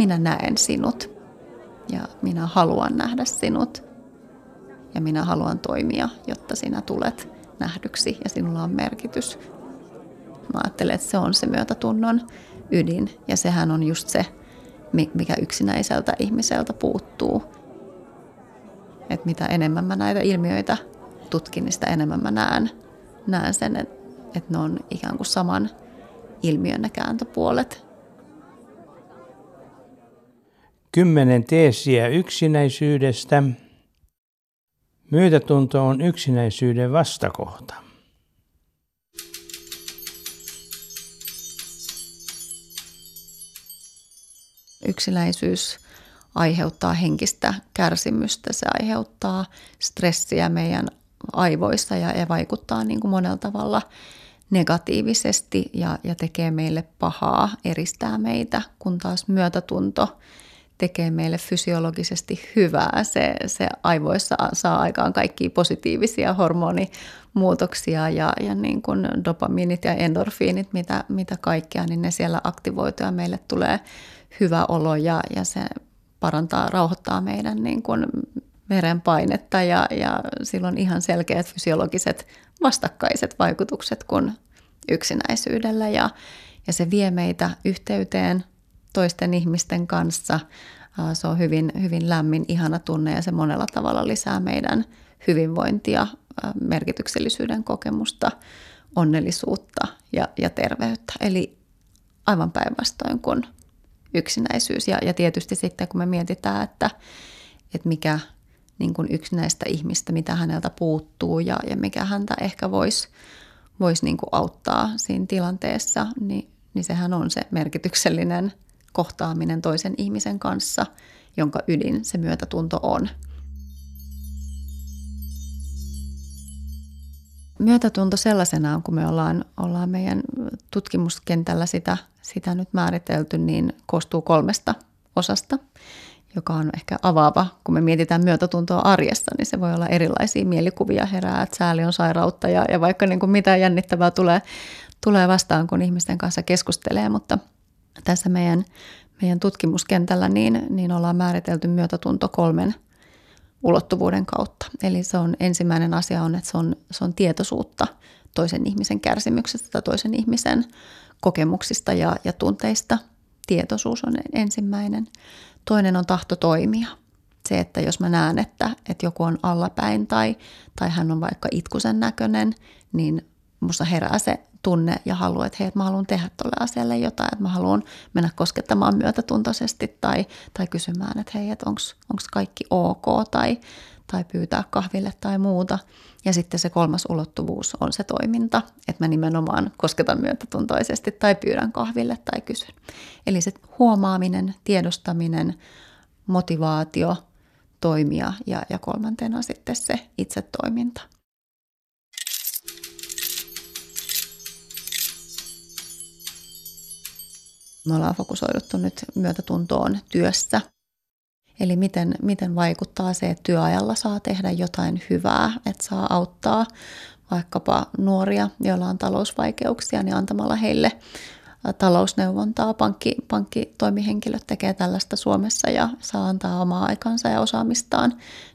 minä näen sinut ja minä haluan nähdä sinut ja minä haluan toimia, jotta sinä tulet nähdyksi ja sinulla on merkitys. Mä ajattelen, että se on se myötätunnon ydin ja sehän on just se, mikä yksinäiseltä ihmiseltä puuttuu. Että mitä enemmän mä näitä ilmiöitä tutkin, niin sitä enemmän mä näen, näen sen, että ne on ikään kuin saman ilmiön ne kääntöpuolet. Kymmenen teesiä yksinäisyydestä. Myötätunto on yksinäisyyden vastakohta. Yksinäisyys aiheuttaa henkistä kärsimystä, se aiheuttaa stressiä meidän aivoissa ja, vaikuttaa niin kuin monella tavalla negatiivisesti ja, ja tekee meille pahaa, eristää meitä, kun taas myötätunto tekee meille fysiologisesti hyvää. Se, se aivoissa saa aikaan kaikki positiivisia hormonimuutoksia ja, ja niin kuin dopamiinit ja endorfiinit, mitä, mitä kaikkea, niin ne siellä aktivoituu ja meille tulee hyvä olo ja, ja se parantaa, rauhoittaa meidän niin kuin verenpainetta ja, ja silloin ihan selkeät fysiologiset vastakkaiset vaikutukset kuin yksinäisyydellä ja, ja se vie meitä yhteyteen toisten ihmisten kanssa. Se on hyvin, hyvin lämmin, ihana tunne ja se monella tavalla lisää meidän hyvinvointia, merkityksellisyyden kokemusta, onnellisuutta ja, ja terveyttä. Eli aivan päinvastoin kuin yksinäisyys. Ja, ja tietysti sitten kun me mietitään, että, että mikä niin kuin yksinäistä ihmistä, mitä häneltä puuttuu ja, ja mikä häntä ehkä voisi vois niin kuin auttaa siinä tilanteessa, niin, niin sehän on se merkityksellinen kohtaaminen toisen ihmisen kanssa, jonka ydin se myötätunto on. Myötätunto sellaisenaan, kun me ollaan, ollaan meidän tutkimuskentällä sitä, sitä nyt määritelty, niin koostuu kolmesta osasta, joka on ehkä avaava. Kun me mietitään myötätuntoa arjessa, niin se voi olla erilaisia mielikuvia herää, että sääli on sairautta ja, ja vaikka niin kuin mitä jännittävää tulee, tulee vastaan, kun ihmisten kanssa keskustelee, mutta tässä meidän, meidän tutkimuskentällä niin, niin ollaan määritelty myötätunto kolmen – ulottuvuuden kautta. Eli se on ensimmäinen asia on, että se on, se on tietoisuutta toisen ihmisen kärsimyksestä tai toisen ihmisen kokemuksista ja, ja tunteista. Tietoisuus on ensimmäinen. Toinen on tahto toimia. Se, että jos mä näen, että, että joku on allapäin tai, tai hän on vaikka itkusen näköinen, niin musta herää se tunne ja halu, että hei, että mä haluan tehdä tuolle asialle jotain, että mä haluan mennä koskettamaan myötätuntoisesti tai, tai kysymään, että hei, että onko kaikki ok tai, tai pyytää kahville tai muuta. Ja sitten se kolmas ulottuvuus on se toiminta, että mä nimenomaan kosketan myötätuntoisesti tai pyydän kahville tai kysyn. Eli se huomaaminen, tiedostaminen, motivaatio, toimia ja, ja kolmantena sitten se itse toiminta. Me ollaan fokusoiduttu nyt myötätuntoon työssä. Eli miten, miten vaikuttaa se, että työajalla saa tehdä jotain hyvää, että saa auttaa vaikkapa nuoria, joilla on talousvaikeuksia, niin antamalla heille talousneuvontaa. Pankki, pankkitoimihenkilöt tekee tällaista Suomessa ja saa antaa omaa aikansa ja osaamistaan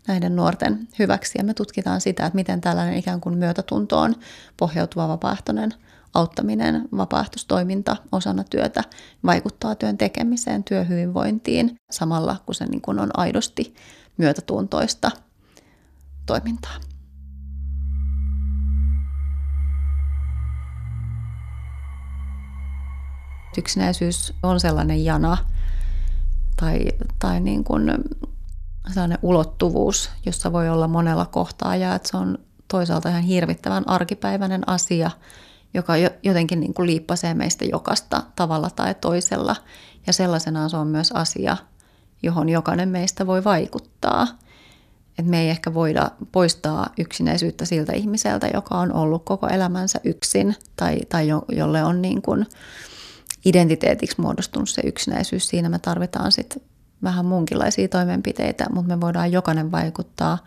näiden nuorten hyväksi. Ja me tutkitaan sitä, että miten tällainen ikään kuin myötätuntoon pohjautuva vapaaehtoinen auttaminen, vapaaehtoistoiminta osana työtä vaikuttaa työn tekemiseen, työhyvinvointiin samalla kun se niin kuin on aidosti myötätuntoista toimintaa. Yksinäisyys on sellainen jana tai, tai niin kuin sellainen ulottuvuus, jossa voi olla monella kohtaa ja että se on toisaalta ihan hirvittävän arkipäiväinen asia – joka jotenkin niin kuin liippasee meistä jokasta tavalla tai toisella. Ja sellaisenaan se on myös asia, johon jokainen meistä voi vaikuttaa. Et me ei ehkä voida poistaa yksinäisyyttä siltä ihmiseltä, joka on ollut koko elämänsä yksin tai, tai jo, jolle on niin kuin identiteetiksi muodostunut se yksinäisyys. Siinä me tarvitaan sitten vähän muunkinlaisia toimenpiteitä, mutta me voidaan jokainen vaikuttaa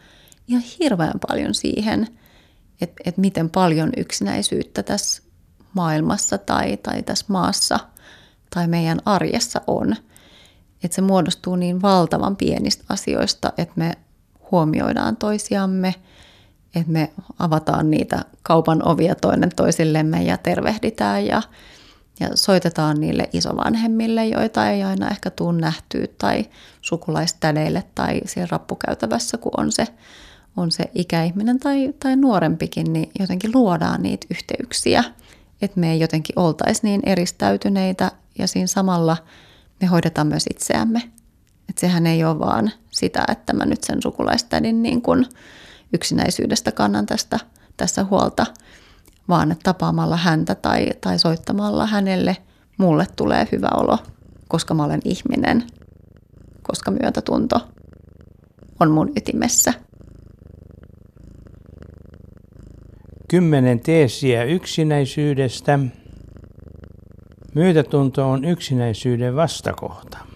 ihan hirveän paljon siihen – että et miten paljon yksinäisyyttä tässä maailmassa tai, tai tässä maassa tai meidän arjessa on. että se muodostuu niin valtavan pienistä asioista, että me huomioidaan toisiamme, että me avataan niitä kaupan ovia toinen toisillemme ja tervehditään ja, ja soitetaan niille isovanhemmille, joita ei aina ehkä tule nähtyä, tai sukulaistädeille tai siellä rappukäytävässä, kun on se, on se ikäihminen tai, tai nuorempikin, niin jotenkin luodaan niitä yhteyksiä, että me ei jotenkin oltaisi niin eristäytyneitä ja siinä samalla me hoidetaan myös itseämme. Että sehän ei ole vaan sitä, että mä nyt sen sukulaistädin niin kuin yksinäisyydestä kannan tästä, tässä huolta, vaan että tapaamalla häntä tai, tai soittamalla hänelle mulle tulee hyvä olo, koska mä olen ihminen, koska myötätunto on mun ytimessä. Kymmenen teesiä yksinäisyydestä. Myötätunto on yksinäisyyden vastakohta.